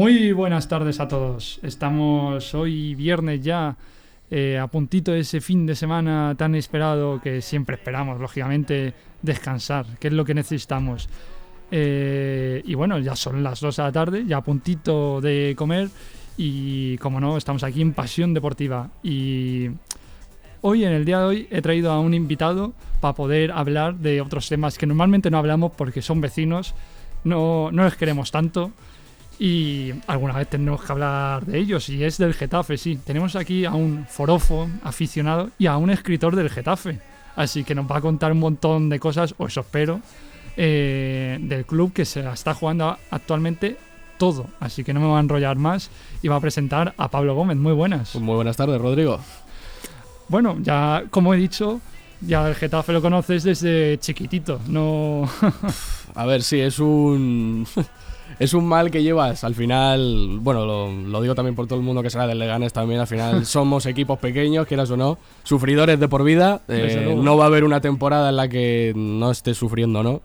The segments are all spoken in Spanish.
Muy buenas tardes a todos. Estamos hoy viernes ya eh, a puntito de ese fin de semana tan esperado que siempre esperamos, lógicamente, descansar, que es lo que necesitamos. Eh, y bueno, ya son las 2 de la tarde, ya a puntito de comer y como no, estamos aquí en Pasión Deportiva. Y hoy, en el día de hoy, he traído a un invitado para poder hablar de otros temas que normalmente no hablamos porque son vecinos, no, no les queremos tanto y alguna vez tenemos que hablar de ellos y es del Getafe, sí. Tenemos aquí a un forofo aficionado y a un escritor del Getafe. Así que nos va a contar un montón de cosas, o eso espero, eh, del club que se está jugando actualmente todo. Así que no me va a enrollar más y va a presentar a Pablo Gómez. Muy buenas. Muy buenas tardes, Rodrigo. Bueno, ya como he dicho, ya el Getafe lo conoces desde chiquitito. No. a ver, sí, es un es un mal que llevas. Al final, bueno, lo, digo también por todo el mundo que será del Leganes también. Al final somos equipos pequeños, quieras o no, sufridores de por vida. Eh, no va a haber una temporada en la que no estés sufriendo, ¿no?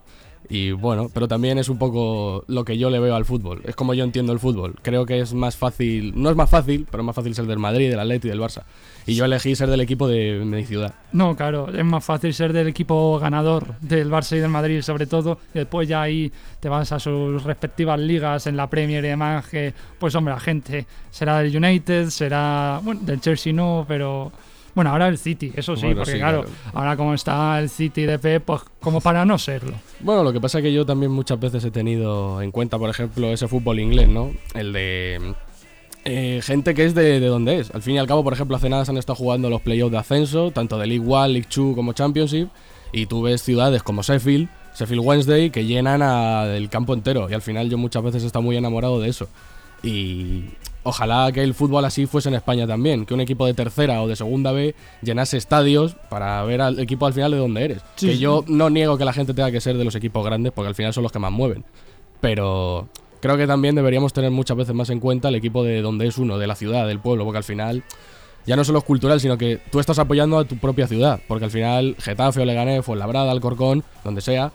Y bueno, pero también es un poco lo que yo le veo al fútbol. Es como yo entiendo el fútbol. Creo que es más fácil, no es más fácil, pero es más fácil ser del Madrid, del Atleti del Barça. Y yo elegí ser del equipo de, mi ciudad. No, claro, es más fácil ser del equipo ganador del Barça y del Madrid, sobre todo. Y después ya ahí te vas a sus respectivas ligas en la Premier y demás. Que, pues hombre, la gente será del United, será. Bueno, del Chelsea no, pero bueno, ahora el City, eso sí, porque claro, ahora como está el City de Pep, pues como para no serlo. Bueno, lo que pasa es que yo también muchas veces he tenido en cuenta, por ejemplo, ese fútbol inglés, ¿no? El de eh, gente que es de, donde es. Al fin y al cabo, por ejemplo, hace nada se han estado jugando los playoffs de ascenso, tanto de League One, League Two como Championship, y tú ves ciudades como Sheffield, Sheffield Wednesday, que llenan el campo entero, y al final yo muchas veces he estado muy enamorado de eso. Y ojalá que el fútbol así fuese en España también, que un equipo de tercera o de segunda B llenase estadios para ver al equipo al final de donde eres. que yo no niego que la gente tenga que ser de los equipos grandes, porque al final son los que más mueven. Pero creo que también deberíamos tener muchas veces más en cuenta el equipo de donde es uno, de la ciudad, del pueblo, porque al final ya no solo es cultural, sino que tú estás apoyando a tu propia ciudad, porque al final Getafe o Leganés o Labrada, Alcorcón, donde sea,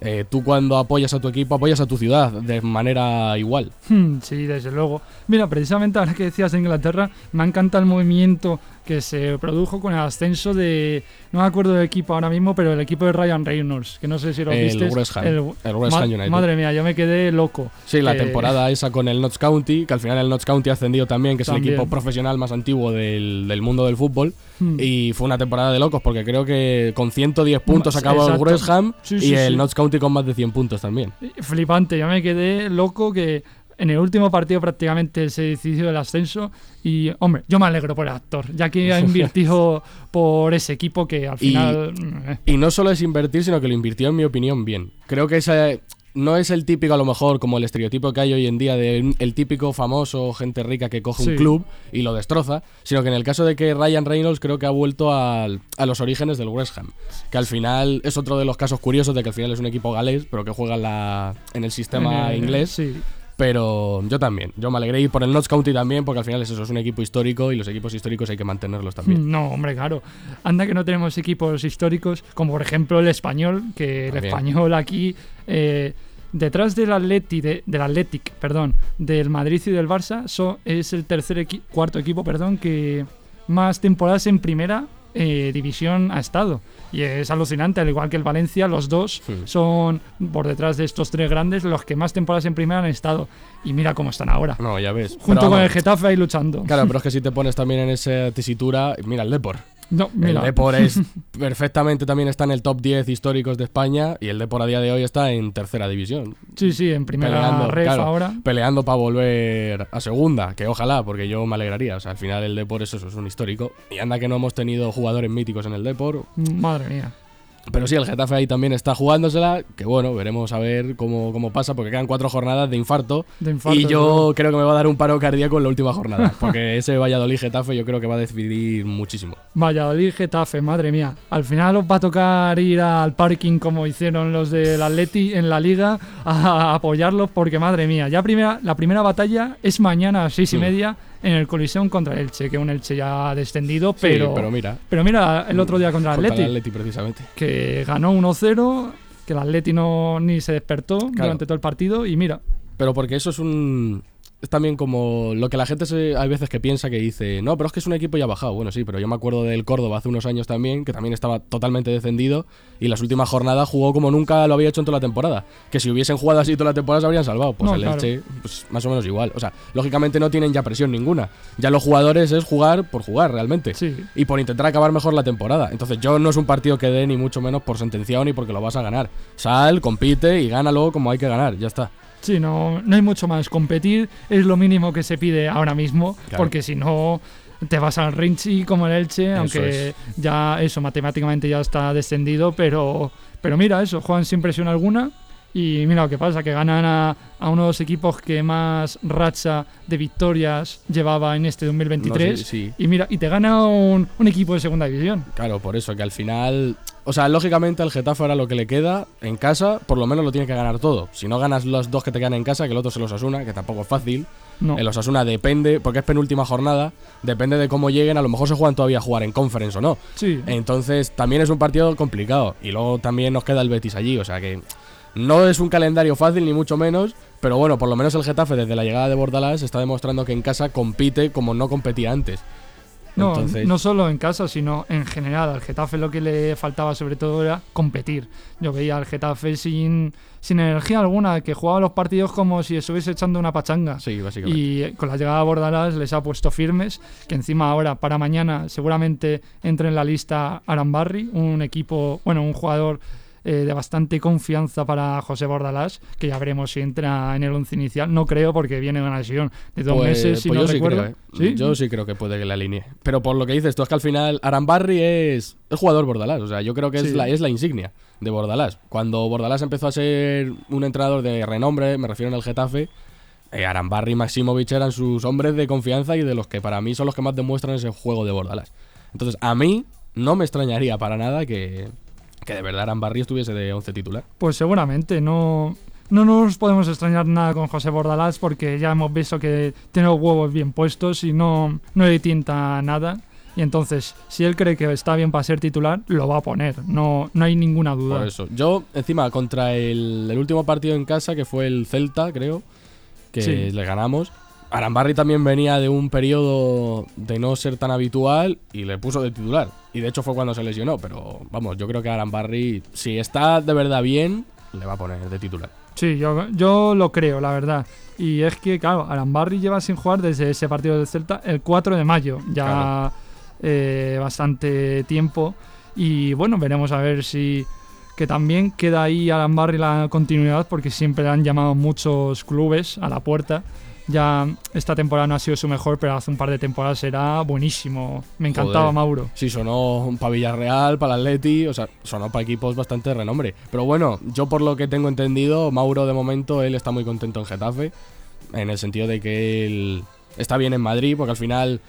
eh, tú cuando apoyas a tu equipo, apoyas a tu ciudad de manera igual. Hmm, sí, desde luego. Mira, precisamente ahora que decías de Inglaterra, me encanta el movimiento que se produjo con el ascenso de. No me acuerdo del equipo ahora mismo, pero el equipo de Ryan Reynolds, que no sé si lo viste. El West Ham. El, West Ham United. Madre mía, yo me quedé loco. Sí, la temporada esa con el Notts County, que al final el Notts County ha ascendido también, que es el equipo profesional más antiguo del, del mundo del fútbol. Hmm. Y fue una temporada de locos, porque creo que con 110 puntos acabó el West Ham y el Notts County con más de 100 puntos también. Flipante, yo me quedé loco que en el último partido prácticamente se decidió el ascenso y, hombre, yo me alegro por el actor, ya que ha invertido por ese equipo que al final... Y, no solo es invertir, sino que lo invirtió, en mi opinión, bien. Creo que ese no es el típico, a lo mejor, como el estereotipo que hay hoy en día de el típico famoso, gente rica que coge un club y lo destroza, sino que en el caso de que Ryan Reynolds creo que ha vuelto a los orígenes del West Ham, que al final es otro de los casos curiosos de que al final es un equipo galés, pero que juega en, la, en el sistema inglés. Sí. Pero yo también, yo me alegré y por el Notts County también, porque al final eso es un equipo histórico y los equipos históricos hay que mantenerlos también. No, hombre, claro. Anda que no tenemos equipos históricos, como por ejemplo el español, que el español aquí, eh, detrás del Atleti, del Athletic, perdón, del Madrid y del Barça, es el tercer cuarto equipo, perdón, que más temporadas en primera eh, división ha estado. Y es alucinante, al igual que el Valencia, los dos son por detrás de estos tres grandes los que más temporadas en primera han estado. Y mira cómo están ahora. No, ya ves. Junto con el Getafe ahí luchando. Claro, pero es que si te pones también en esa tesitura, mira el Depor. No, El Depor es, perfectamente también está en el top 10 históricos de España y el Depor a día de hoy está en tercera división. Sí, sí, en primera peleando, ref ahora. Peleando para volver a segunda, que ojalá, porque yo me alegraría. O sea, al final el Depor eso, eso es un histórico. Y anda que no hemos tenido jugadores míticos en el Depor. Madre mía. Pero sí, el Getafe ahí también está jugándosela, que bueno, veremos a ver cómo, cómo pasa, porque quedan cuatro jornadas de infarto. y yo creo que me va a dar un paro cardíaco en la última jornada, porque ese Valladolid-Getafe yo creo que va a decidir muchísimo. Valladolid-Getafe, madre mía. Al final os va a tocar ir al parking como hicieron los del Atleti en la liga a apoyarlos, porque madre mía, ya primera, la primera batalla es mañana a seis y mm. En el Coliseum contra el Elche, que un Elche ya ha descendido, pero, pero mira. Pero mira el otro día contra el Atleti. El Atleti precisamente. Que ganó 1-0, que el Atleti no ni se despertó durante todo el partido y mira. Pero porque eso es un es también como lo que la gente se, hay veces que piensa que dice, no, pero es que es un equipo ya bajado. Bueno, sí, pero yo me acuerdo del Córdoba hace unos años también, que también estaba totalmente descendido y las últimas jornadas jugó como nunca lo había hecho en toda la temporada. Que si hubiesen jugado así toda la temporada se habrían salvado. Pues No, el claro. Elche, pues más o menos igual. O sea, lógicamente no tienen ya presión ninguna. Ya los jugadores es jugar por jugar realmente. Sí. Y por intentar acabar mejor la temporada. Entonces yo no es un partido que dé ni mucho menos por sentenciado ni porque lo vas a ganar. Sal, compite y gánalo como hay que ganar. Ya está. Sí, no, no hay mucho más. Competir es lo mínimo que se pide ahora mismo, Claro. porque si no te vas al Rinchi como el Elche, Eso aunque es. ya eso matemáticamente ya está descendido, pero, pero mira eso, juegan sin presión alguna y mira lo que pasa, que ganan a, a uno de los equipos que más racha de victorias llevaba en este 2023 No sé, sí. y mira, y te gana un, un equipo de segunda división. Claro, por eso, que al final. O sea, lógicamente al Getafe ahora lo que le queda en casa, por lo menos lo tiene que ganar todo. Si no ganas los dos que te quedan en casa, que el otro se los asuna, que tampoco es fácil. No. El Osasuna depende, porque es penúltima jornada, depende de cómo lleguen, a lo mejor se juegan todavía a jugar en conference o no. Sí, Entonces también es un partido complicado. Y luego también nos queda el Betis allí, o sea que no es un calendario fácil ni mucho menos, pero bueno, por lo menos el Getafe desde la llegada de Bordalás está demostrando que en casa compite como no competía antes. No, Entonces, no solo en casa, sino en general. Al Getafe lo que le faltaba sobre todo era competir. Yo veía al Getafe sin, sin energía alguna, que jugaba los partidos como si estuviese echando una pachanga. sí, básicamente. Y con la llegada de Bordalás les ha puesto firmes, que encima ahora para mañana seguramente entre en la lista Arambarri, un equipo, bueno, un jugador eh, de bastante confianza para José Bordalás, que ya veremos si entra en el once inicial. No creo porque viene de una lesión de dos Pues- meses, si pues no yo sí recuerdo. creo, ¿eh? ¿Sí? Yo sí creo que puede que la alinee. Pero por lo que dices tú, es que al final Arambarri es, es jugador Bordalás. O sea, yo creo que es, la, es la insignia de Bordalás. Cuando Bordalás empezó a ser un entrenador de renombre, me refiero en el Getafe, eh, Arambarri y Maximovic eran sus hombres de confianza y de los que para mí son los que más demuestran ese juego de Bordalás. Entonces, a mí no me extrañaría para nada que, que de verdad Arambarri estuviese de 11 titular. Pues seguramente, no, no nos podemos extrañar nada con José Bordalás porque ya hemos visto que tiene los huevos bien puestos y no, no le tienta nada. Y entonces, si él cree que está bien para ser titular, lo va a poner. No, no hay ninguna duda. Por eso. Yo, encima, contra el, el último partido en casa, que fue el Celta, creo, que Sí. le ganamos. Arambarri también venía de un periodo de no ser tan habitual y le puso de titular. Y de hecho fue cuando se lesionó. Pero vamos, yo creo que Arambarri, si está de verdad bien, le va a poner de titular. Sí, yo, yo lo creo, la verdad. Y es que, claro, Arambarri lleva sin jugar desde ese partido del Celta el 4 de mayo. Ya Claro. eh, bastante tiempo. Y bueno, veremos a ver si. Que también queda ahí Arambarri la continuidad, porque siempre le han llamado muchos clubes a la puerta. Ya esta temporada no ha sido su mejor, pero hace un par de temporadas era buenísimo. Me encantaba Joder. Mauro. Sí, sonó para Villarreal, para el Atleti, o sea, sonó para equipos bastante de renombre. Pero bueno, yo por lo que tengo entendido, Mauro de momento, él está muy contento en Getafe, en el sentido de que él está bien en Madrid, porque al final,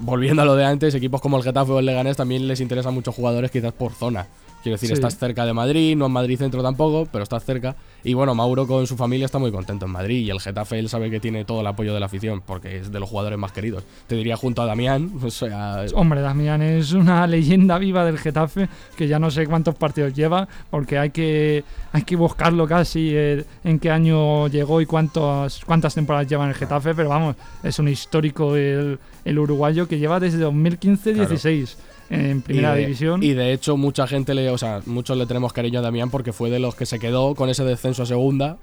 volviendo a lo de antes, equipos como el Getafe o el Leganés también les interesan muchos jugadores quizás por zona. Quiero decir, Sí. estás cerca de Madrid, no en Madrid centro tampoco, pero estás cerca. Y bueno, Mauro con su familia está muy contento en Madrid y el Getafe él sabe que tiene todo el apoyo de la afición, porque es de los jugadores más queridos. Te diría junto a Damián, o sea, Hombre, Damián es una leyenda viva del Getafe que ya no sé cuántos partidos lleva porque hay que, hay que buscarlo casi eh, en qué año llegó y cuántos, cuántas temporadas lleva en el Getafe, pero vamos, es un histórico el, el uruguayo que lleva desde 2015-16 en primera y de, división. Y de hecho, mucha gente le, o sea, muchos le tenemos cariño a Damián porque fue de los que se quedó con ese descenso a segunda.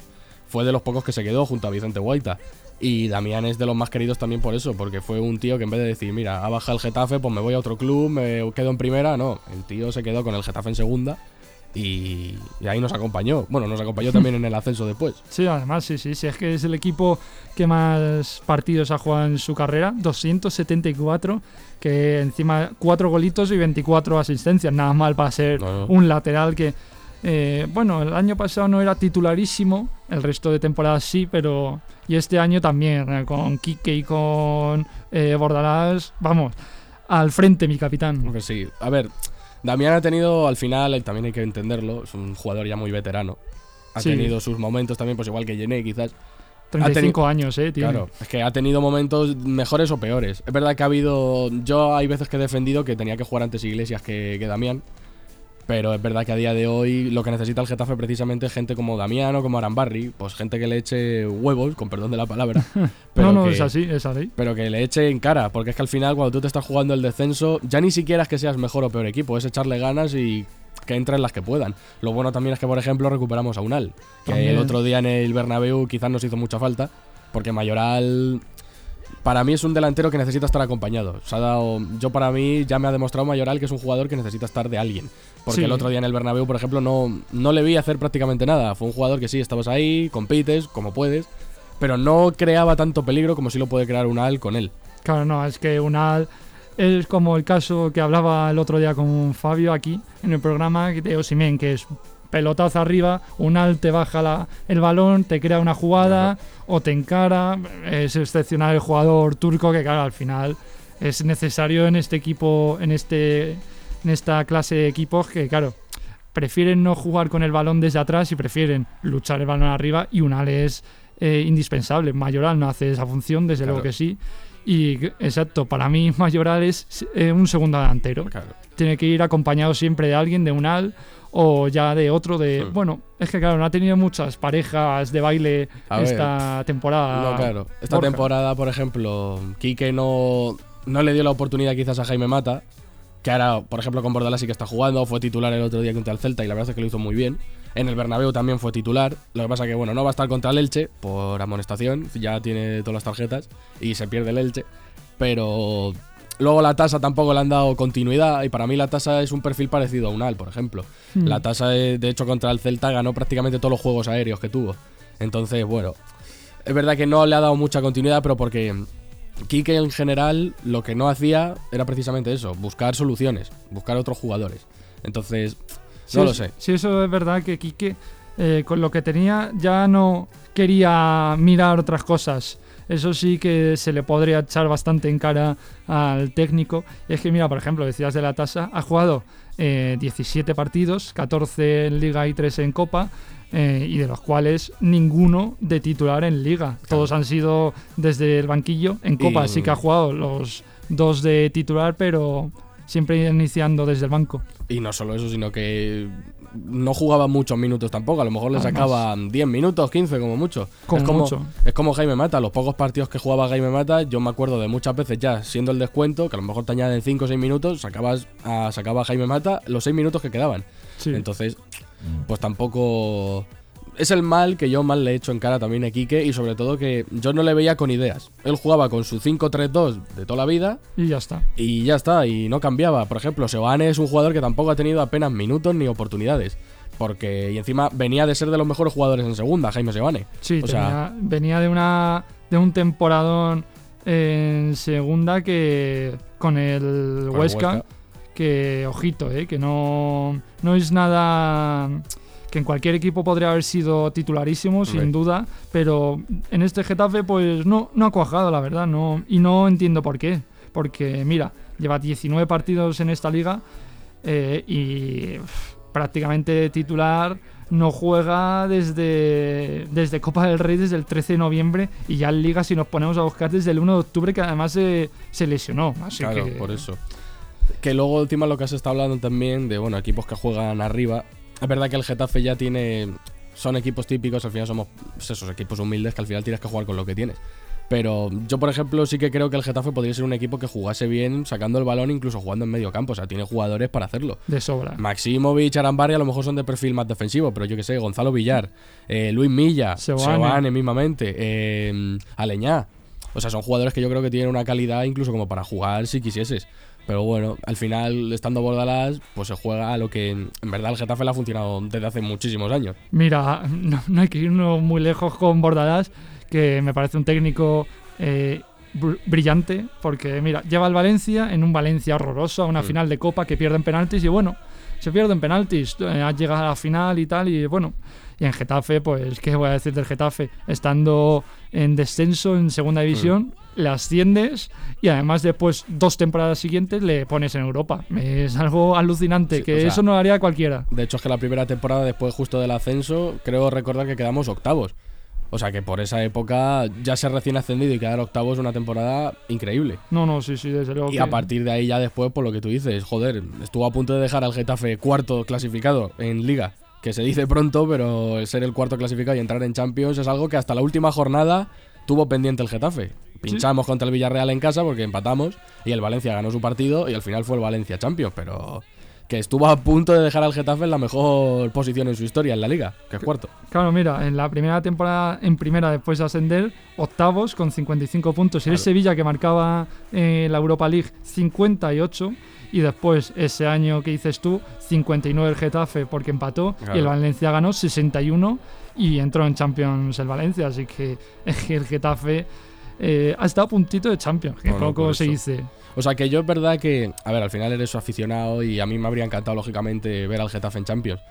Fue de los pocos que se quedó junto a Vicente Guaita. Y Damián es de los más queridos también por eso, porque fue un tío que en vez de decir, mira, ha bajado el Getafe, pues me voy a otro club, me quedo en primera, no. El tío se quedó con el Getafe en segunda y, y ahí nos acompañó. Bueno, nos acompañó también en el ascenso después. Sí, además, sí, sí, sí, es que es el equipo que más partidos ha jugado en su carrera, 274, que encima 4 golitos y 24 asistencias, nada mal para ser No, un lateral que, eh, bueno, el año pasado no era titularísimo, el resto de temporadas sí, pero... Y este año también, eh, con Quique y con eh, Bordalás, vamos, al frente mi capitán. Sí, a ver, Damián ha tenido, al final, también hay que entenderlo, es un jugador ya muy veterano. Ha Sí. tenido sus momentos también, pues igual que Yené, quizás. 35 años, eh, tío. Claro, es que ha tenido momentos mejores o peores. Es verdad que ha habido. Yo hay veces que he defendido que tenía que jugar antes Iglesias que, que Damián. Pero es verdad que a día de hoy lo que necesita el Getafe precisamente es gente como Damiano, como Arambarri, pues gente que le eche huevos, con perdón de la palabra. no, no, es así, es así. Pero que le eche en cara, porque es que al final cuando tú te estás jugando el descenso, ya ni siquiera es que seas mejor o peor equipo, es echarle ganas y que entren las que puedan. Lo bueno también es que, por ejemplo, recuperamos a Unal, que el otro día en el Bernabéu quizás nos hizo mucha falta, porque Mayoral para mí es un delantero que necesita estar acompañado. ha dado, yo para mí ya me ha demostrado Mayoral que es un jugador que necesita estar de alguien. Porque el otro día en el Bernabéu, por ejemplo, no, no le vi hacer prácticamente nada. Fue un jugador que sí, estabas ahí, compites, como puedes, pero no creaba tanto peligro como si lo puede crear un Al con él. Claro, no, es que un Al es como el caso que hablaba el otro día con Fabio aquí en el programa de Osimen, que es pelotazo arriba, un al te baja el balón, te crea una jugada o te encara. Es excepcional el jugador turco que, claro, al final es necesario en este equipo, en, este, en esta clase de equipos que, claro, prefieren no jugar con el balón desde atrás y prefieren luchar el balón arriba y un al es eh, indispensable. Mayoral no hace esa función, desde luego que sí. Y exacto, para mí Mayoral es eh, un segundo delantero. Tiene que ir acompañado siempre de alguien, de un al o ya de otro de... Bueno, es que claro, no ha tenido muchas parejas de baile esta temporada. No, claro. Esta temporada, por ejemplo, Quique no, no le dio la oportunidad quizás a Jaime Mata, que ahora, por ejemplo, con Bordalás sí que está jugando, fue titular el otro día contra el Celta y la verdad es que lo hizo muy bien. En el Bernabéu también fue titular, lo que pasa que, bueno, no va a estar contra el Elche por amonestación, ya tiene todas las tarjetas y se pierde el Elche, pero Luego la tasa tampoco le han dado continuidad y para mí la tasa es un perfil parecido a Unal, por ejemplo. Hmm. La tasa, de, hecho, contra el Celta ganó prácticamente todos los juegos aéreos que tuvo. Entonces, bueno, es verdad que no le ha dado mucha continuidad, pero porque Kike en general lo que no hacía era precisamente eso, buscar soluciones, buscar otros jugadores. Entonces, no lo sé. Sí, eso es verdad que Kike eh, con lo que tenía ya no quería mirar otras cosas eso sí que se le podría echar bastante en cara al técnico. Y es que, mira, por ejemplo, decías de la tasa, ha jugado 17 eh, partidos, 14 en Liga y 3 en Copa. Eh, y de los cuales ninguno de titular en liga. Todos han sido desde el banquillo. En Copa sí que ha jugado los dos de titular, pero siempre iniciando desde el banco. Y no solo eso, sino que no jugaba muchos minutos tampoco. A lo mejor le sacaban 10 minutos, 15 como mucho. es, como, es como Jaime Mata. Los pocos partidos que jugaba Jaime Mata, yo me acuerdo de muchas veces ya siendo el descuento, que a lo mejor te añaden 5 o 6 minutos, sacabas a, sacaba Jaime Mata los 6 minutos que quedaban. Entonces, pues tampoco es el mal que yo mal le he hecho en cara también a Quique y sobre todo que yo no le veía con ideas. Él jugaba con su 5-3-2 de toda la vida. Y ya está. Y ya está, y no cambiaba. Por ejemplo, Seoane es un jugador que tampoco ha tenido apenas minutos ni oportunidades. Porque, y encima venía de ser de los mejores jugadores en segunda, Jaime Seoane. Sí, o sea, venía de una de un temporadón en segunda que con el Huesca, que ojito, eh, que no, no es nada que en cualquier equipo podría haber sido titularísimo, sin duda, pero en este Getafe pues no, no ha cuajado, la verdad, no, y no entiendo por qué. Porque mira, lleva 19 partidos en esta liga eh, y prácticamente titular no juega desde, desde Copa del Rey desde el 13 de noviembre y ya en Liga si nos ponemos a buscar desde el 1 de octubre que además se, se lesionó. Así claro, por eso. Que luego encima lo que has estado hablando también de bueno equipos que juegan arriba es verdad que el Getafe ya tiene. Son equipos típicos, al final somos pues esos equipos humildes que al final tienes que jugar con lo que tienes. Pero yo, por ejemplo, sí que creo que el Getafe podría ser un equipo que jugase bien sacando el balón, incluso jugando en medio campo. O sea, tiene jugadores para hacerlo. De sobra. Maximovic, Arambari a lo mejor son de perfil más defensivo, pero yo que sé, Gonzalo Villar, eh, Luis Milla, Sebane mismamente, eh, Aleñá. O sea, son jugadores que yo creo que tienen una calidad incluso como para jugar si quisieses. Pero bueno, al final, estando Bordalás, pues se juega a lo que en verdad el Getafe le ha funcionado desde hace muchísimos años. Mira, no, hay que irnos muy lejos con Bordalás, que me parece un técnico eh, brillante, porque mira, lleva al Valencia en un Valencia horroroso, a una mm. final de Copa que pierden penaltis y bueno, se pierden penaltis, eh, ha llegado a la final y tal, y bueno, y en Getafe, pues, ¿qué voy a decir del Getafe? Estando en descenso en segunda división, mm. Le asciendes y además después dos temporadas siguientes le pones en Europa. Es algo alucinante, que eso no lo haría cualquiera. De hecho, es que la primera temporada después justo del ascenso, creo recordar que quedamos octavos. O sea que por esa época ya ser recién ascendido y quedar octavo es una temporada increíble. No, no, sí, sí, desde luego. Y que- a partir de ahí ya después, por lo que tú dices, joder, estuvo a punto de dejar al Getafe cuarto clasificado en liga, que se dice pronto, pero ser el cuarto clasificado y entrar en Champions es algo que hasta la última jornada tuvo pendiente el Getafe. Pinchamos contra el Villarreal en casa porque empatamos y el Valencia ganó su partido y al final fue el Valencia Champions, pero que estuvo a punto de dejar al Getafe en la mejor posición en su historia en la liga, que es cuarto. Claro, mira, en la primera temporada, en primera después de ascender, octavos con 55 puntos. Y el Claro. Sevilla que marcaba eh, la Europa League 58. Y después, ese año que dices tú, 59 el Getafe porque empató. Claro. Y el Valencia ganó 61 y entró en Champions el Valencia. Así que el Getafe eh, ha estado a puntito de Champions, que No, poco se dice. O sea que yo es verdad que, a ver, al final eres su aficionado y a mí me habría encantado, lógicamente, ver al Getafe en Champions.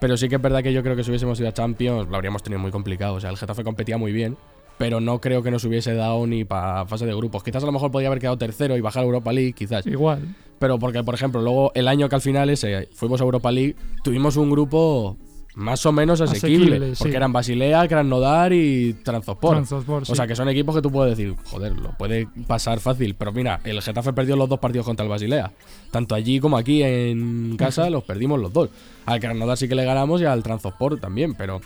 Pero sí que es verdad que yo creo que si hubiésemos ido a Champions lo habríamos tenido muy complicado. O sea, el Getafe competía muy bien, pero no creo que nos hubiese dado ni para fase de grupos. Quizás a lo mejor podía haber quedado tercero y bajar a Europa League, quizás. Igual. Pero porque, por ejemplo, luego el año que al final ese fuimos a Europa League, tuvimos un grupo más o menos asequible. Asequible, porque sí. eran Basilea, Krasnodar y Transospor. Sí. O sea, que son equipos que tú puedes decir, joder, lo puede pasar fácil. Pero mira, el Getafe perdió los dos partidos contra el Basilea. Tanto allí como aquí en casa los perdimos los dos. Al Krasnodar sí que le ganamos y al Transospor también, pero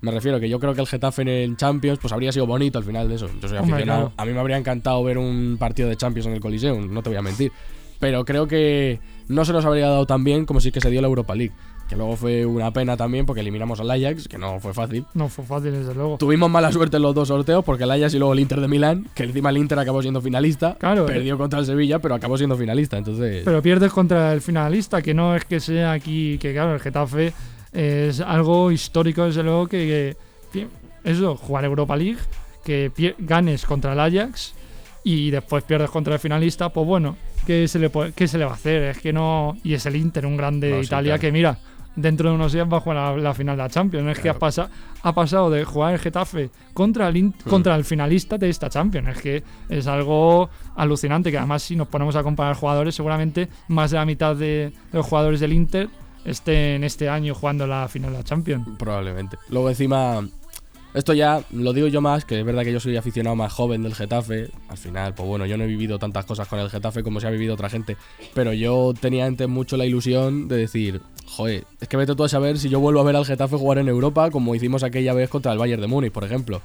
me refiero que yo creo que el Getafe en el Champions pues habría sido bonito al final de eso. Yo soy Hombre, aficionado. A mí me habría encantado ver un partido de Champions en el Coliseum, no te voy a mentir. Pero creo que no se nos habría dado tan bien como si que se dio la Europa League. Que luego fue una pena también porque eliminamos al Ajax, que no fue fácil. No fue fácil, desde luego. Tuvimos mala suerte en los dos sorteos porque el Ajax y luego el Inter de Milán, que encima el Inter acabó siendo finalista. Claro, Perdió contra el Sevilla, pero acabó siendo finalista. Entonces, Pero pierdes contra el finalista, que no es que sea aquí, que claro, el Getafe es algo histórico, desde luego, que, que- eso, jugar Europa League, que ganes contra el Ajax y después pierdes contra el finalista, pues bueno, ¿qué se le, puede- qué se le va a hacer? Es que no. Y es el Inter, un grande No, de sí, Italia, claro. que mira, dentro de unos días va a jugar la, la final de la Champions. Es que ha, pasa- ha pasado de jugar el Getafe contra el, In- Hmm. contra el finalista de esta Champions. Es que es algo alucinante. Que además, si nos ponemos a comparar jugadores, seguramente más de la mitad de, de los jugadores del Inter estén este año jugando la final de la Champions. probablemente. Luego encima, esto ya lo digo yo más, que es verdad que yo soy aficionado más joven del Getafe. Al final, pues bueno, yo no he vivido tantas cosas con el Getafe como se ha vivido otra gente. Pero yo tenía antes mucho la ilusión de decir, joder, es que vete tú a saber si yo vuelvo a ver al Getafe jugar en Europa como hicimos aquella vez contra el Bayern de Múnich, por ejemplo.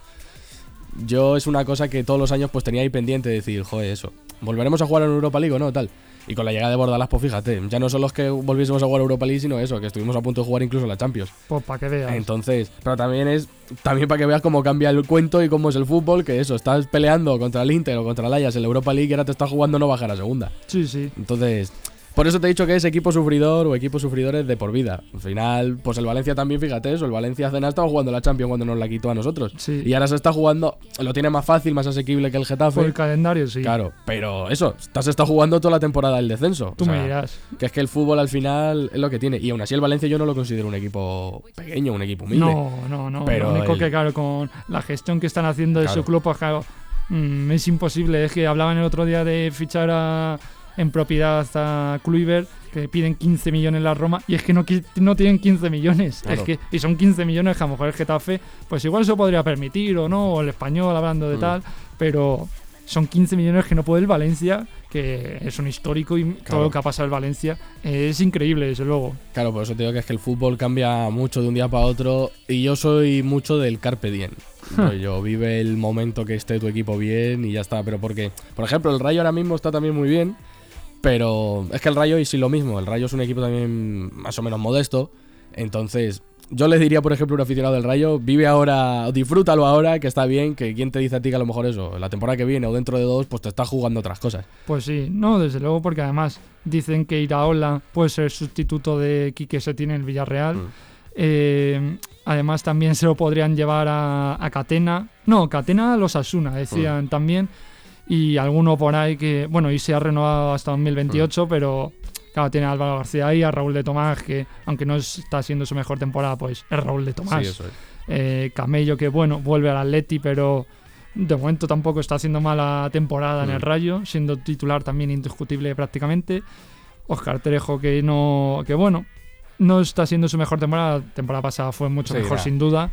Yo es una cosa que todos los años pues tenía ahí pendiente de decir, joder, eso. ¿Volveremos a jugar en Europa League o no? Tal. Y con la llegada de Bordalás, pues fíjate, ya no son los que volviésemos a jugar Europa League, sino eso, que estuvimos a punto de jugar incluso la Champions. Pues para que veas. Entonces, pero también es también para que veas cómo cambia el cuento y cómo es el fútbol, que eso, estás peleando contra el Inter o contra el Ajax en la Europa League y ahora te estás jugando no bajar a segunda. Sí, sí. Entonces, por eso te he dicho que es equipo sufridor o equipos sufridores de por vida. Al final, pues el Valencia también, fíjate eso, el Valencia hace nada estaba jugando la Champions cuando nos la quitó a nosotros. Sí. Y ahora se está jugando, lo tiene más fácil, más asequible que el Getafe. Por el calendario, sí. Claro, pero eso, estás está jugando toda la temporada del descenso. Tú O sea, me dirás. que es que el fútbol al final es lo que tiene. Y aún así el Valencia yo no lo considero un equipo pequeño, un equipo humilde. No, no, no. Pero lo único el- que, claro, con la gestión que están haciendo de su club, pues, claro, mm, es imposible. Es que hablaban el otro día de fichar a- en propiedad a Kluivert, que piden 15 millones la Roma, y es que no, no tienen 15 millones. Claro. Es que, y son 15 millones que a lo mejor el Getafe, pues igual se lo podría permitir o no, o el español hablando de Mm. tal, pero son 15 millones que no puede el Valencia, que es un histórico y todo Claro. lo que ha pasado el Valencia es increíble, desde luego. Claro, por eso te digo que es que el fútbol cambia mucho de un día para otro. Y yo soy mucho del carpe diem. yo vive el momento que esté tu equipo bien y ya está. Pero porque, por ejemplo, el Rayo ahora mismo está también muy bien. Pero es que el Rayo y sí lo mismo. El Rayo es un equipo también más o menos modesto. Entonces, yo les diría, por ejemplo, a un aficionado del Rayo, vive ahora, disfrútalo ahora, que está bien, que quién te dice a ti que a lo mejor eso, la temporada que viene o dentro de dos, pues te estás jugando otras cosas. Pues sí, no, desde luego, porque además dicen que Iraola puede ser sustituto de Quique Setién en el Villarreal. Mm. Eh, además, también se lo podrían llevar a, a Catena. No, Catena los Asuna, Mm. decían también. Y alguno por ahí que, bueno, y se ha renovado hasta 2028, pero claro, tiene a Álvaro García ahí, a Raúl de Tomás, que aunque no está siendo su mejor temporada, pues es Raúl de Tomás. Sí, eso es. Eh, Camello, que bueno, vuelve al Atleti, pero de momento tampoco está haciendo mala temporada en el Mm. Rayo, siendo titular también indiscutible prácticamente. Oscar Trejo, que no, que bueno, no está siendo su mejor temporada, la temporada pasada fue mucho Sí, mejor sin duda,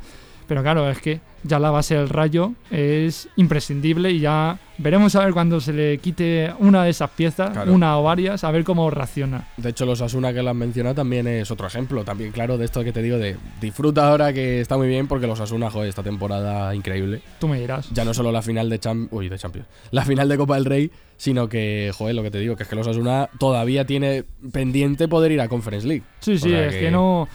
Pero claro, es que ya la base del rayo es imprescindible y ya veremos a ver cuando se le quite una de esas piezas, Claro. una o varias, a ver cómo reacciona. De hecho, los Asuna que lo has mencionado también es otro ejemplo. También, claro, de esto que te digo de disfruta ahora que está muy bien porque los Asuna, joder, esta temporada increíble. Tú me dirás. Ya no solo la final de Cham Uy, de Champions. La final de Copa del Rey, sino que, joder, lo que te digo, que es que los Asuna todavía tiene pendiente poder ir a Conference League. Sí, O sí, es que... no,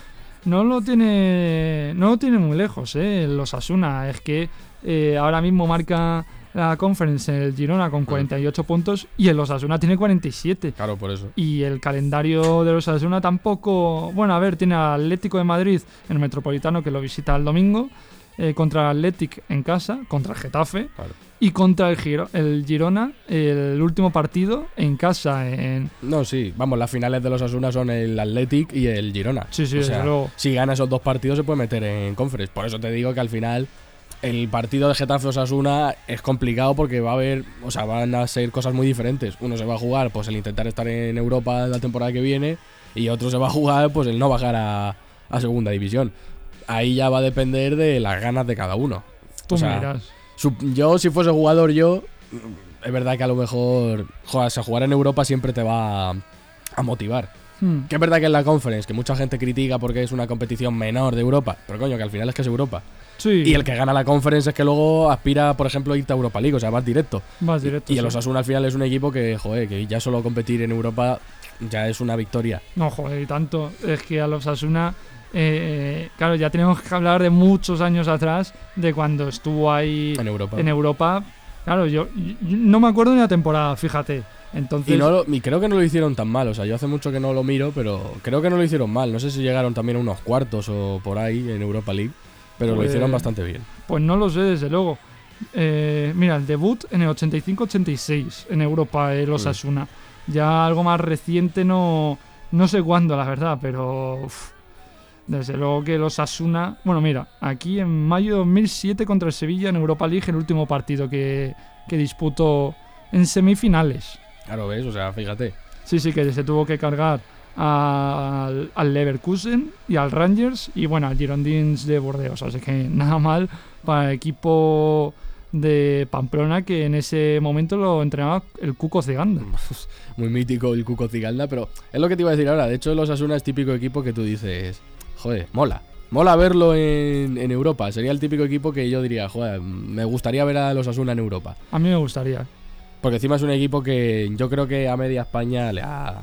no lo tiene no lo tiene muy lejos, ¿eh? Los Asuna. Es que eh, ahora mismo marca la conference en el Girona con 48 puntos y el Osasuna tiene 47. Claro, por eso. Y el calendario de los Osasuna tampoco. Bueno, a ver, tiene al Atlético de Madrid en el Metropolitano que lo visita el domingo. Eh, contra el Athletic en casa, contra el Getafe. Claro. Y contra el, Giro- el Girona, el último partido en casa. En, No, sí, vamos, las finales de los Asuna son el Athletic y el Girona. sí, sí, O sea, luego. si gana esos dos partidos se puede meter en conference. Por eso te digo que al final el partido de Getafe Osasuna es complicado porque va a haber, o sea, van a ser cosas muy diferentes. Uno se va a jugar pues el intentar estar en Europa la temporada que viene y otro se va a jugar pues el no bajar a, a segunda división. Ahí ya va a depender de las ganas de cada uno. Tú o sea, Yo, si fuese jugador, yo. Es verdad que a lo mejor. Joder, o sea, jugar en Europa siempre te va a, a motivar. Hmm. Que es verdad que en la Conference, que mucha gente critica porque es una competición menor de Europa. Pero coño, que al final es que es Europa. Sí, Y el que gana la Conference es que luego aspira, por ejemplo, a irte a Europa League, o sea, vas directo. vas directo. y el sí. Osasuna al final es un equipo que, joder, que ya solo competir en Europa ya es una victoria. No, joder, y tanto. Es que a los Asuna, claro, ya tenemos que hablar de muchos años atrás, de cuando estuvo ahí En Europa. en Europa. Claro, yo, yo no me acuerdo ni la temporada, fíjate. Entonces, Y, no lo- y creo que no lo hicieron tan mal, o sea, yo hace mucho que no lo miro, pero creo que no lo hicieron mal. No sé si llegaron también a unos cuartos o por ahí en Europa League, pero Pues- lo hicieron bastante bien. pues no lo sé, desde luego. Eh, mira, el debut en el 85-86 en Europa, el Osasuna. Ya algo más reciente, no, no sé cuándo, la verdad, pero uf, desde luego que el Osasuna. Bueno, mira, aquí en mayo de 2007 contra el Sevilla en Europa League, el último partido que, que disputó en semifinales. Claro, ¿ves? O sea, fíjate. Sí, sí, que se tuvo que cargar al, al Leverkusen y al Rangers y bueno, al Girondins de Bordeaux. Así que nada mal para el equipo de Pamplona que en ese momento lo entrenaba el Cuco Ciganda. Muy mítico el Cuco Cigalda, pero es lo que te iba a decir ahora. De hecho, el Osasuna es típico equipo que tú dices, joder, mola. Mola verlo en, en Europa. Sería el típico equipo que yo diría, joder, me gustaría ver a los Osasuna en Europa. A mí me gustaría. Porque encima es un equipo que yo creo que a media España le ha,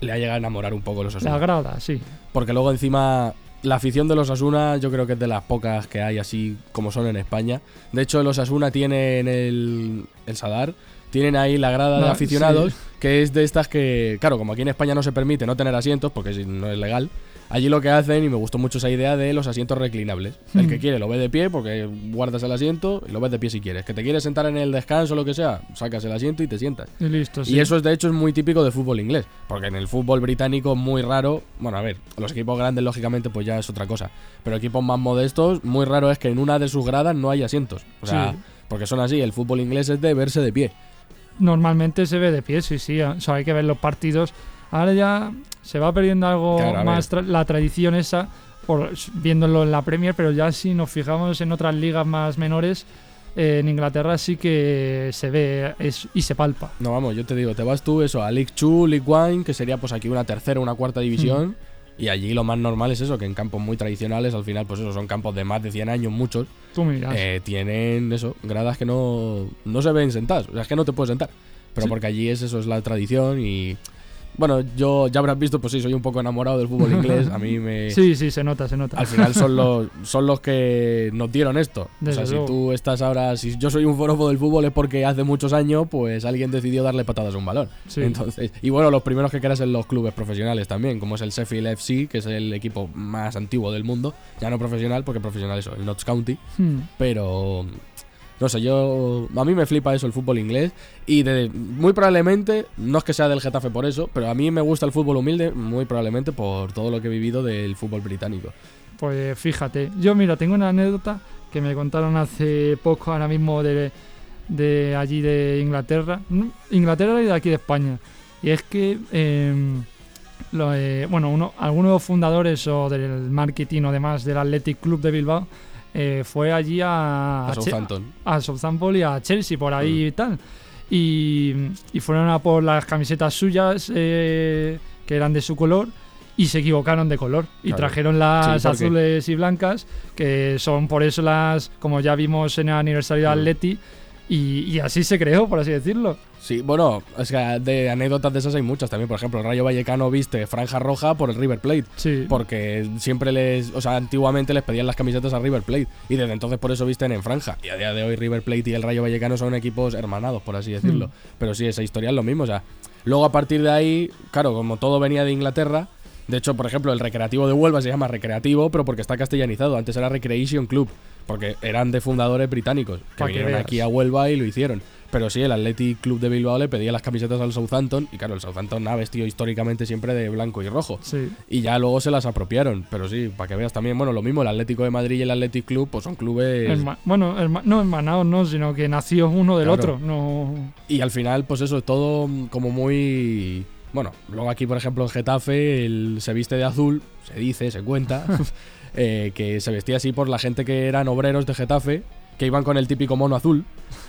le ha llegado a enamorar un poco los La Osasuna. grada, sí. Porque luego encima la afición de los Asuna yo creo que es de las pocas que hay así como son en España. De hecho, los Asuna tienen el, el Sadar, tienen ahí la grada de La- aficionados, sí. que es de estas que, claro, como aquí en España no se permite no tener asientos, porque no es legal, allí lo que hacen, y me gustó mucho esa idea de los asientos reclinables. El que Mm. quiere lo ve de pie, porque guardas el asiento y lo ves de pie si quieres. Que te quieres sentar en el descanso o lo que sea, sacas el asiento y te sientas. Y listo, sí. Y eso es de hecho es muy típico de fútbol inglés, porque en el fútbol británico muy raro, bueno, a ver, los equipos grandes lógicamente pues ya es otra cosa, pero equipos más modestos, muy raro es que en una de sus gradas no haya asientos. O sea, Sí. porque son así, el fútbol inglés es de verse de pie. Normalmente se ve de pie, sí, sí. O sea, hay que ver los partidos. Ahora ya se va perdiendo algo Claro, más tra- la tradición esa, por, viéndolo en la Premier, pero ya si nos fijamos en otras ligas más menores, eh, en Inglaterra sí que se ve es- y se palpa. No, vamos, yo te digo, te vas tú eso a League 2, League 1, que sería pues aquí una tercera, una cuarta división, y allí lo más normal es eso, que en campos muy tradicionales, al final pues eso, son campos de más de 100 años, muchos, Tú miras. eh, tienen eso, gradas que no, no se ven sentadas. O sea, es que no te puedes sentar. Pero Sí. porque allí es eso, es la tradición y. Bueno, yo ya habrás visto, pues sí, soy un poco enamorado del fútbol inglés. A mí me. sí, sí, se nota, se nota. Al final son los, son los que nos dieron esto. o Desde sea, si tú estás ahora, si yo soy un forofo del fútbol es porque hace muchos años, pues alguien decidió darle patadas a un balón. Sí. Entonces, y bueno, los primeros que creas en los clubes profesionales también, como es el Sheffield FC, que es el equipo más antiguo del mundo, ya no profesional, porque profesional eso, el Notts County, Hmm. pero no sé, yo a mí me flipa eso el fútbol inglés y de, muy probablemente no es que sea del Getafe por eso, pero a mí me gusta el fútbol humilde muy probablemente por todo lo que he vivido del fútbol británico. Pues fíjate, yo mira, tengo una anécdota que me contaron hace poco ahora mismo de, de allí de Inglaterra, ¿no? Inglaterra y de aquí de España. Y es que, em, lo, eh, bueno, uno, algunos fundadores o del marketing o demás del Athletic Club de Bilbao eh, fue allí a, A Southampton. a Southampton y a Chelsea, por ahí Mm. y tal. Y, y fueron a por las camisetas suyas, eh, que eran de su color, y se equivocaron de color. Y Claro. trajeron las Sí, azules y blancas, que son por eso las, como ya vimos en el aniversario de Mm. Atleti, y, y así se creó, por así decirlo. Sí, bueno, es que de anécdotas de esas hay muchas también. Por ejemplo, el Rayo Vallecano viste franja roja por el River Plate. Sí. Porque siempre les, o sea, antiguamente les pedían las camisetas a River Plate y desde entonces por eso visten en franja. Y a día de hoy River Plate y el Rayo Vallecano son equipos hermanados, por así decirlo. Mm. Pero sí, esa historia es lo mismo, o sea, luego a partir de ahí, claro, como todo venía de Inglaterra, de hecho, por ejemplo, el Recreativo de Huelva se llama Recreativo, pero porque está castellanizado. Antes era Recreation Club, porque eran de fundadores británicos que Pa' vinieron aquí a Huelva y lo hicieron. Pero sí, el Athletic Club de Bilbao le pedía las camisetas al Southampton y claro, el Southampton ha vestido históricamente siempre de blanco y rojo. Sí. Y ya luego se las apropiaron. Pero sí, para que veas también, bueno, lo mismo, el Atlético de Madrid y el Athletic Club, pues son clubes. Bueno, no hermanados, no, sino que nació uno del Claro. otro. No. Y al final, pues eso es todo como muy. Bueno, luego aquí, por ejemplo, en Getafe, el, se viste de azul, se dice, se cuenta, eh, que se vestía así por la gente que eran obreros de Getafe, que iban con el típico mono azul.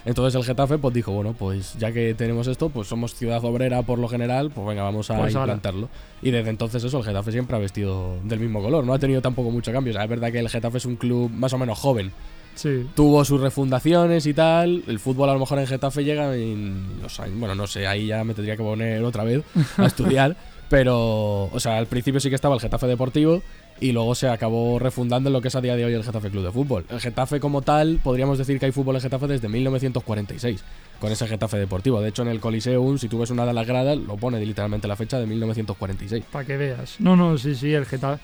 Entonces el Getafe pues dijo, bueno, pues ya que tenemos esto, pues somos ciudad obrera por lo general, pues venga, vamos a Pues ahora. implantarlo. Y desde entonces eso, el Getafe siempre ha vestido del mismo color, no ha tenido tampoco mucho cambio. O sea, es verdad que el Getafe es un club más o menos joven, Sí. tuvo sus refundaciones y tal. El fútbol a lo mejor en Getafe llega en los años. Bueno, no sé, ahí ya me tendría que poner otra vez a estudiar. Pero, o sea, al principio sí que estaba el Getafe Deportivo y luego se acabó refundando en lo que es a día de hoy el Getafe Club de Fútbol. El Getafe como tal, podríamos decir que hay fútbol en Getafe desde 1946, con ese Getafe Deportivo. De hecho, en el Coliseum, si tú ves una de las gradas, lo pone literalmente la fecha de 1946. Para que veas. No, no, sí, sí, el Getafe.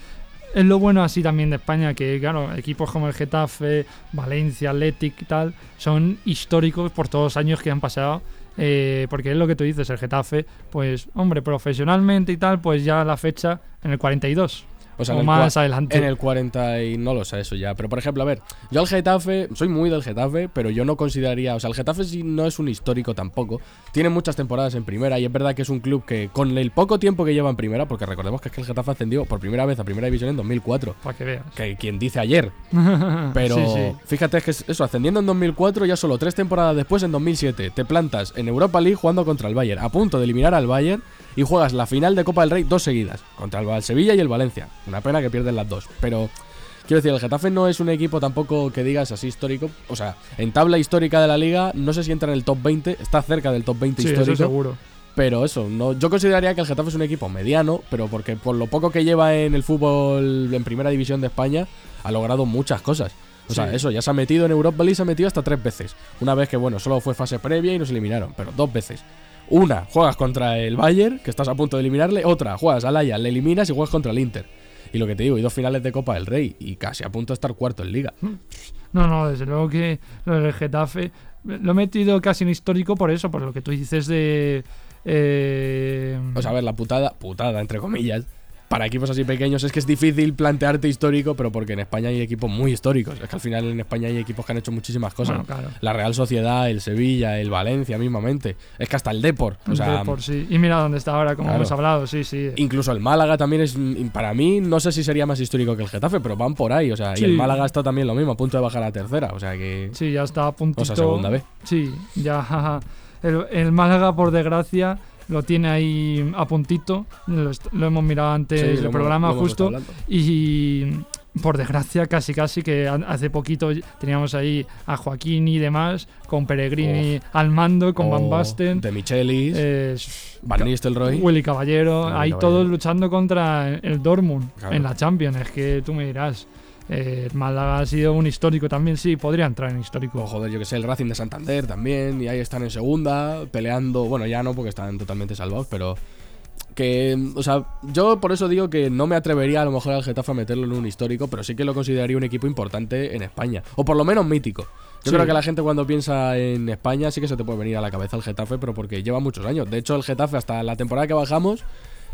Es lo bueno así también de España, que claro, equipos como el Getafe, Valencia, Athletic y tal, son históricos por todos los años que han pasado. eh, porque es lo que tú dices, el Getafe, pues, hombre, profesionalmente y tal, pues ya la fecha en el 42. O sea, o en el más cua- adelante. En el 40 y no lo sé eso ya. Pero por ejemplo, a ver, yo al Getafe, soy muy del Getafe, pero yo no consideraría, o sea, el Getafe sí no es un histórico tampoco. Tiene muchas temporadas en primera y es verdad que es un club que con el poco tiempo que lleva en primera, porque recordemos que es que el Getafe ascendió por primera vez a primera división en 2004. Para que veas. Que quien dice ayer, pero Sí, sí. fíjate que es eso, ascendiendo en 2004, ya solo tres temporadas después, en 2007, te plantas en Europa League jugando contra el Bayern, a punto de eliminar al Bayern y juegas la final de Copa del Rey dos seguidas, contra el Sevilla y el Valencia. Una pena que pierden las dos, pero quiero decir, el Getafe no es un equipo tampoco que digas así histórico, o sea, en tabla histórica de la liga, no sé si entra en el top 20, está cerca del top 20 Sí, eso histórico. seguro. Pero eso, no, yo consideraría que el Getafe es un equipo mediano, pero porque por lo poco que lleva en el fútbol en primera división de España, ha logrado muchas cosas. O sea, eso, ya se ha metido en Europa League, se ha metido hasta tres veces. Una vez que, bueno, solo fue fase previa y nos eliminaron, pero dos veces. Una, juegas contra el Bayern, que estás a punto de eliminarle. Otra, juegas al Ajax, le eliminas y juegas contra el Inter. Y lo que te digo, y dos finales de Copa del Rey, y casi a punto de estar cuarto en Liga. No, no, desde luego que lo del Getafe lo he metido casi en histórico por eso, por lo que tú dices de. eh, O sea, a ver, la putada, putada, entre comillas, para equipos así pequeños es que es difícil plantearte histórico, pero porque en España hay equipos muy históricos. Es que al final en España hay equipos que han hecho muchísimas cosas. bueno, claro. La Real Sociedad, el Sevilla, el Valencia mismamente. Es que hasta el Depor. O sea, por sí. Y mira dónde está ahora, como Claro. hemos hablado, sí, sí. incluso el Málaga también es, mm, para mí, no sé si sería más histórico que el Getafe, pero van por ahí. O sea, y Sí. el Málaga está también lo mismo, a punto de bajar a tercera. O sea que. Sí, ya está a puntito. O sea, segunda vez. Sí, ya. El, el Málaga, por desgracia, lo tiene ahí a puntito. Lo, hemos mirado antes Sí, del hemos- programa, hemos justo. Y por desgracia, casi casi que hace poquito teníamos ahí a Joaquín y demás, con Peregrini al mando, con Van Basten, De Michelis, eh, Van Nistelrooy. Willy Caballero, ahí Caballero. todos luchando contra el Dortmund Claro. en la Champions. Es que tú me dirás, eh, Málaga ha sido un histórico también, sí, podría entrar en histórico. O joder, yo que sé, el Racing de Santander también, y ahí están en segunda, peleando, bueno, ya no porque están totalmente salvados, pero que, o sea, yo por eso digo que no me atrevería a lo mejor al Getafe a meterlo en un histórico, pero sí que lo consideraría un equipo importante en España, o por lo menos mítico. Yo Sí. creo que la gente cuando piensa en España sí que se te puede venir a la cabeza el Getafe, pero porque lleva muchos años. De hecho, el Getafe hasta la temporada que bajamos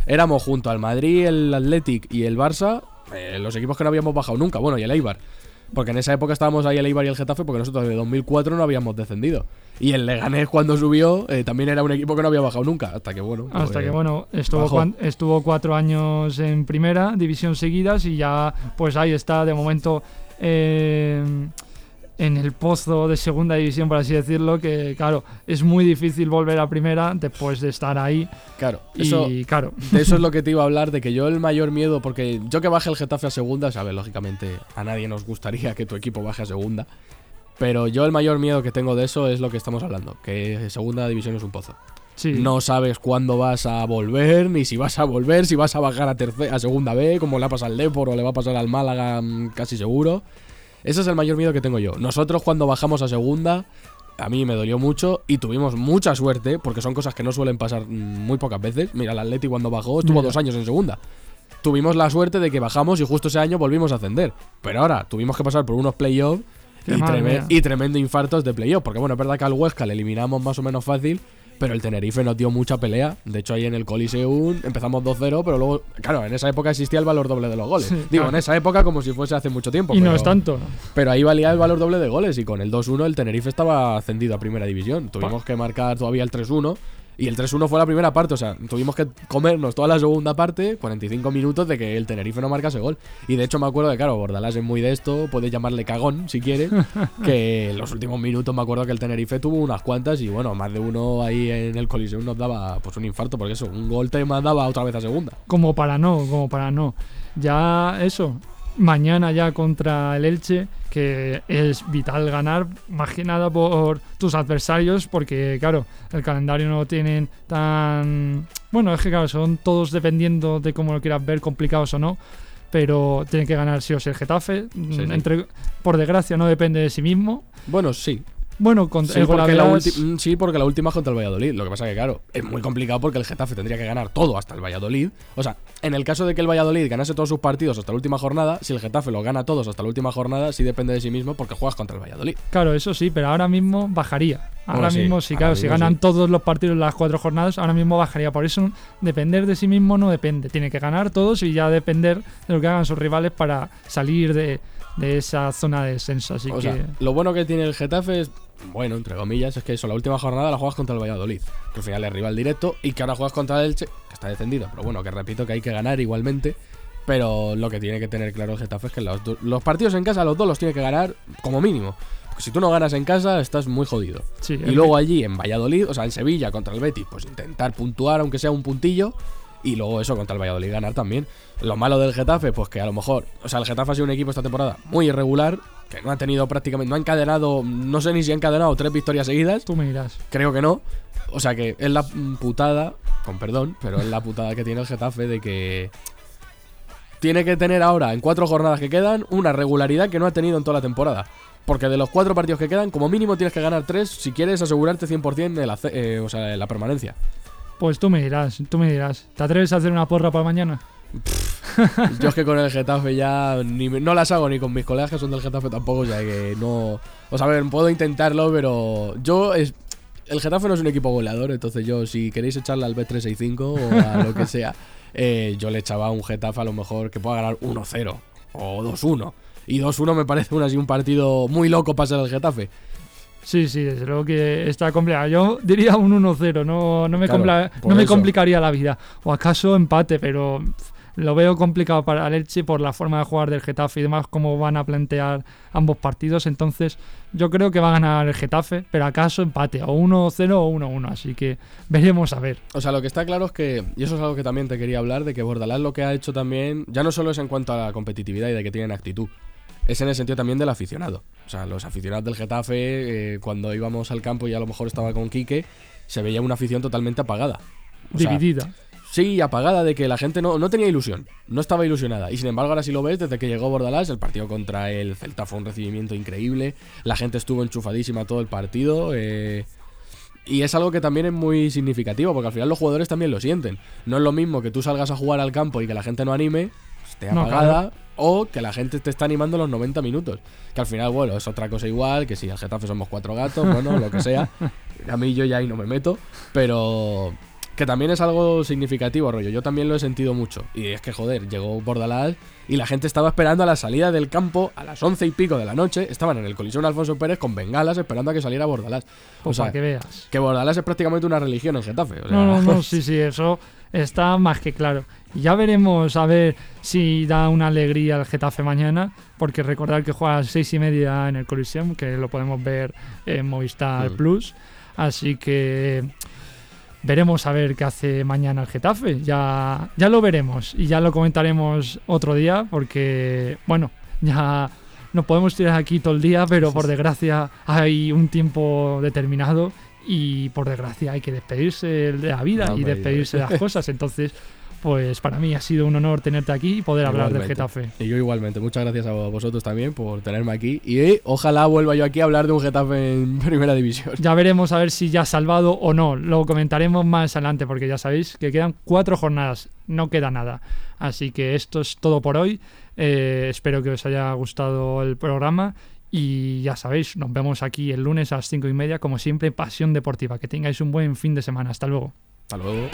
éramos junto al Madrid, el Athletic y el Barça, eh, los equipos que no habíamos bajado nunca, bueno, y el Eibar. Porque en esa época estábamos ahí el Eibar y el Getafe porque nosotros de 2004 no habíamos descendido. Y el Leganés cuando subió eh, también era un equipo que no había bajado nunca. Hasta que bueno. Hasta pues, que, bueno, estuvo, cuan- estuvo cuatro años en primera división seguidas y ya, pues ahí está, de momento, eh, en el pozo de segunda división, por así decirlo, que claro, es muy difícil volver a primera después de estar ahí. Claro, Y eso, claro, de eso es lo que te iba a hablar, de que yo el mayor miedo, porque yo que baje el Getafe a segunda, sabes, lógicamente a nadie nos gustaría que tu equipo baje a segunda, pero yo el mayor miedo que tengo de eso es lo que estamos hablando, que segunda división es un pozo. sí. No sabes cuándo vas a volver, ni si vas a volver, si vas a bajar a, terce- a segunda B, como le ha pasado al Depor o le va a pasar al Málaga, mm, casi seguro. Ese es el mayor miedo que tengo yo. Nosotros cuando bajamos a segunda, a mí me dolió mucho y tuvimos mucha suerte, porque son cosas que no suelen pasar mm, muy pocas veces. Mira, el Atleti cuando bajó estuvo Mira. dos años en segunda. Tuvimos la suerte de que bajamos y justo ese año volvimos a ascender. Pero ahora tuvimos que pasar por unos playoffs y, treme- y tremendo infartos de playoff. Porque bueno, es verdad que al Huesca le eliminamos más o menos fácil, pero el Tenerife nos dio mucha pelea. De hecho, ahí en el Coliseum empezamos 2-0, pero luego, claro, en esa época existía el valor doble de los goles. Sí, Digo, claro. en esa época como si fuese hace mucho tiempo. y no pero- es tanto. Pero ahí valía el valor doble de goles y con el 2-1 el Tenerife estaba ascendido a primera división. Tuvimos que marcar todavía el 3-1 y el 3-1 fue la primera parte. O sea, tuvimos que comernos toda la segunda parte, 45 minutos de que el Tenerife no marcase gol. Y de hecho me acuerdo que, claro, Bordalás es muy de esto, puedes llamarle cagón si quieres. que en los últimos minutos me acuerdo que el Tenerife tuvo unas cuantas y bueno, más de uno ahí en el Coliseum nos daba pues un infarto, porque eso, un gol te mandaba otra vez a segunda. Como para no, como para no. Ya eso, mañana ya contra el Elche, que es vital ganar, más que nada por tus adversarios, porque claro, el calendario no lo tienen tan... Bueno, es que claro, son todos dependiendo de cómo lo quieras ver, complicados o no, pero tienen que ganar sí o sí el Getafe. sí. Entre, por desgracia no depende de sí mismo. Bueno, sí, Bueno, con Sí el porque, la ulti- mm, sí, porque la última es contra el Valladolid. Lo que pasa que, claro, es muy complicado porque el Getafe tendría que ganar todo hasta el Valladolid. O sea, en el caso de que el Valladolid ganase todos sus partidos hasta la última jornada, si el Getafe lo gana todos hasta la última jornada, sí depende de sí mismo porque juegas contra el Valladolid. Claro, eso sí, pero ahora mismo bajaría. Ahora Bueno, mismo, sí, claro, si ganan sí. todos los partidos en las cuatro jornadas, ahora mismo bajaría. Por eso, depender de sí mismo no depende. Tiene que ganar todos y ya depender de lo que hagan sus rivales para salir de, de esa zona de descenso. Así o que, sea, lo bueno que tiene el Getafe es, bueno, entre comillas, es que eso, la última jornada la juegas contra el Valladolid, que al final es rival directo, y que ahora juegas contra el Elche, que está descendido, pero bueno, que repito que hay que ganar igualmente. Pero lo que tiene que tener claro el Getafe es que los, los partidos en casa, los dos los tiene que ganar como mínimo. Porque si tú no ganas en casa, estás muy jodido. sí, Y luego allí en Valladolid, o sea, en Sevilla contra el Betis, pues intentar puntuar, aunque sea un puntillo. Y luego eso contra el Valladolid ganar también. Lo malo del Getafe, pues que a lo mejor, o sea, el Getafe ha sido un equipo esta temporada muy irregular, que no ha tenido prácticamente, no ha encadenado, no sé ni si ha encadenado tres victorias seguidas, tú me dirás. creo que no. O sea que es la putada, con perdón, pero es la putada que tiene el Getafe de que tiene que tener ahora, en cuatro jornadas que quedan, una regularidad que no ha tenido en toda la temporada. Porque de los cuatro partidos que quedan, como mínimo tienes que ganar tres si quieres asegurarte 100% el eh, o sea, la permanencia. Pues tú me dirás, tú me dirás. ¿Te atreves a hacer una porra para mañana? Yo es que con el Getafe ya ni no las hago ni con mis colegas que son del Getafe tampoco, o sea que no... O sea, a ver, puedo intentarlo, pero yo es... El Getafe no es un equipo goleador, entonces yo si queréis echarle al B365 o a lo que sea, eh, yo le echaba a un Getafe a lo mejor que pueda ganar 1-0 o 2-1. Y 2-1 me parece un, así un partido muy loco para ser el Getafe. Sí, sí, desde luego que está complicado. Yo diría un 1-0, no, no, me, Claro, no me complicaría la vida. O acaso empate, pero lo veo complicado para el Elche por la forma de jugar del Getafe y demás, cómo van a plantear ambos partidos. Entonces, yo creo que va a ganar el Getafe, pero acaso empate, o 1-0 o 1-1. Así que veremos a ver. O sea, lo que está claro es que, y eso es algo que también te quería hablar, de que Bordalás lo que ha hecho también, ya no solo es en cuanto a la competitividad y de que tienen actitud, es en el sentido también del aficionado. O sea, los aficionados del Getafe, eh, cuando íbamos al campo y a lo mejor estaba con Quique, se veía una afición totalmente apagada. O sea, Dividida. Sí, apagada de que la gente no, no tenía ilusión, no estaba ilusionada. Y sin embargo, ahora sí lo ves, desde que llegó Bordalás, el partido contra el Celta fue un recibimiento increíble. La gente estuvo enchufadísima todo el partido. eh, y es algo que también es muy significativo, porque al final los jugadores también lo sienten. No es lo mismo que tú salgas a jugar al campo y que la gente no anime, esté No, apagada, o que la gente te está animando los 90 minutos. Que al final, bueno, es otra cosa igual, que si el Getafe somos cuatro gatos, bueno, lo que sea. A mí yo ya ahí no me meto, pero que también es algo significativo, rollo. Yo también lo he sentido mucho. Y es que, joder, llegó Bordalás y la gente estaba esperando a la salida del campo a las once y pico de la noche. Estaban en el Coliseo Alfonso Pérez con bengalas esperando a que saliera Bordalás. O sea, para que veas. que Bordalás es prácticamente una religión en Getafe. o sea, No, no, no, sí, sí, eso está más que claro. Ya veremos a ver si da una alegría al Getafe mañana, porque recordar que juega a las seis y media en el Coliseum, que lo podemos ver en Movistar Mm. Plus. Así que veremos a ver qué hace mañana el Getafe. Ya, ya lo veremos y ya lo comentaremos otro día, porque, bueno, ya nos podemos tirar aquí todo el día, pero por desgracia hay un tiempo determinado y por desgracia hay que despedirse de la vida No y despedirse de las cosas. Entonces, pues para mí ha sido un honor tenerte aquí y poder hablar del. Getafe. Y yo igualmente, muchas gracias a vosotros también por tenerme aquí. Y eh, ojalá vuelva yo aquí a hablar de un Getafe en primera división. Ya veremos a ver si ya ha salvado o no. Lo comentaremos más adelante porque ya sabéis que quedan cuatro jornadas, no queda nada. Así que esto es todo por hoy. Eh, espero que os haya gustado el programa y ya sabéis, nos vemos aquí el lunes a las cinco y media, como siempre, Pasión Deportiva. Que tengáis un buen fin de semana. Hasta luego. Hasta luego.